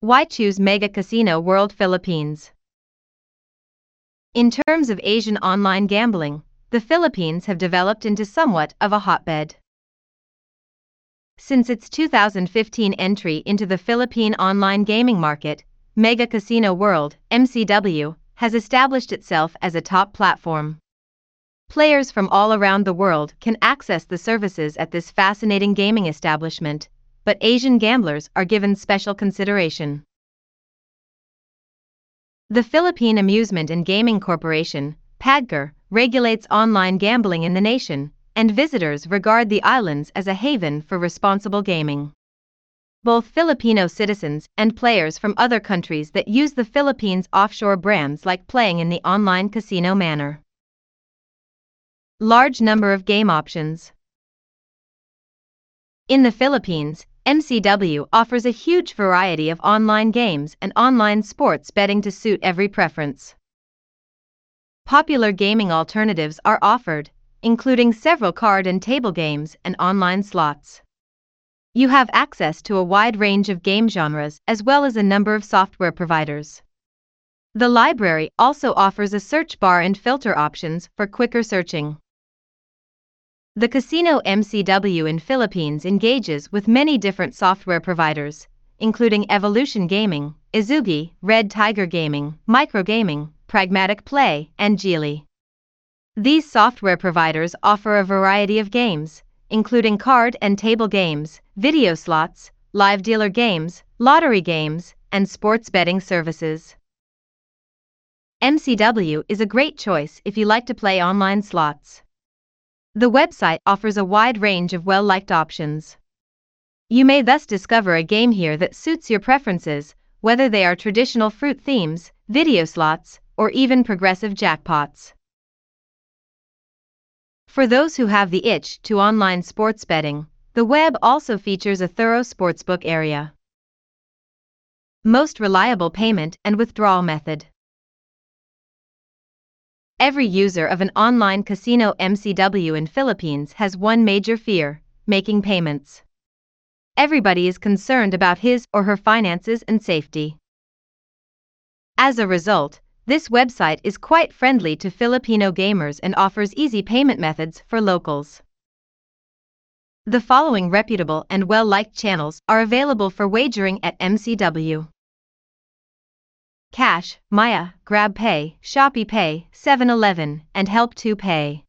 Why choose Mega Casino World Philippines? In terms of Asian online gambling, the Philippines have developed into somewhat of a hotbed. Since its 2015 entry into the Philippine online gaming market, Mega Casino World, MCW, has established itself as a top platform. Players from all around the world can access the services at this fascinating gaming establishment, but Asian gamblers are given special consideration. The Philippine Amusement and Gaming Corporation, PAGCOR, regulates online gambling in the nation, and visitors regard the islands as a haven for responsible gaming. Both Filipino citizens and players from other countries that use the Philippines offshore brands like playing in the online casino manner. Large number of game options. In the Philippines, MCW offers a huge variety of online games and online sports betting to suit every preference. Popular gaming alternatives are offered, including several card and table games and online slots. You have access to a wide range of game genres as well as a number of software providers. The library also offers a search bar and filter options for quicker searching. The Casino MCW in Philippines engages with many different software providers, including Evolution Gaming, Ezugi, Red Tiger Gaming, Microgaming, Pragmatic Play, and JILI. These software providers offer a variety of games, including card and table games, video slots, live dealer games, lottery games, and sports betting services. MCW is a great choice if you like to play online slots. The website offers a wide range of well liked options. You may thus discover a game here that suits your preferences, whether they are traditional fruit themes, video slots, or even progressive jackpots. For those who have the itch to online sports betting, the web also features a thorough sportsbook area. Most reliable payment and withdrawal method. Every user of an online casino MCW in Philippines has one major fear, making payments. Everybody is concerned about his or her finances and safety. As a result, this website is quite friendly to Filipino gamers and offers easy payment methods for locals. The following reputable and well liked channels are available for wagering at MCW Cash, Maya, GrabPay, Shopee Pay, 7 Eleven, and Help2Pay.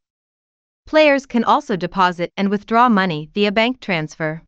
Players can also deposit and withdraw money via bank transfer.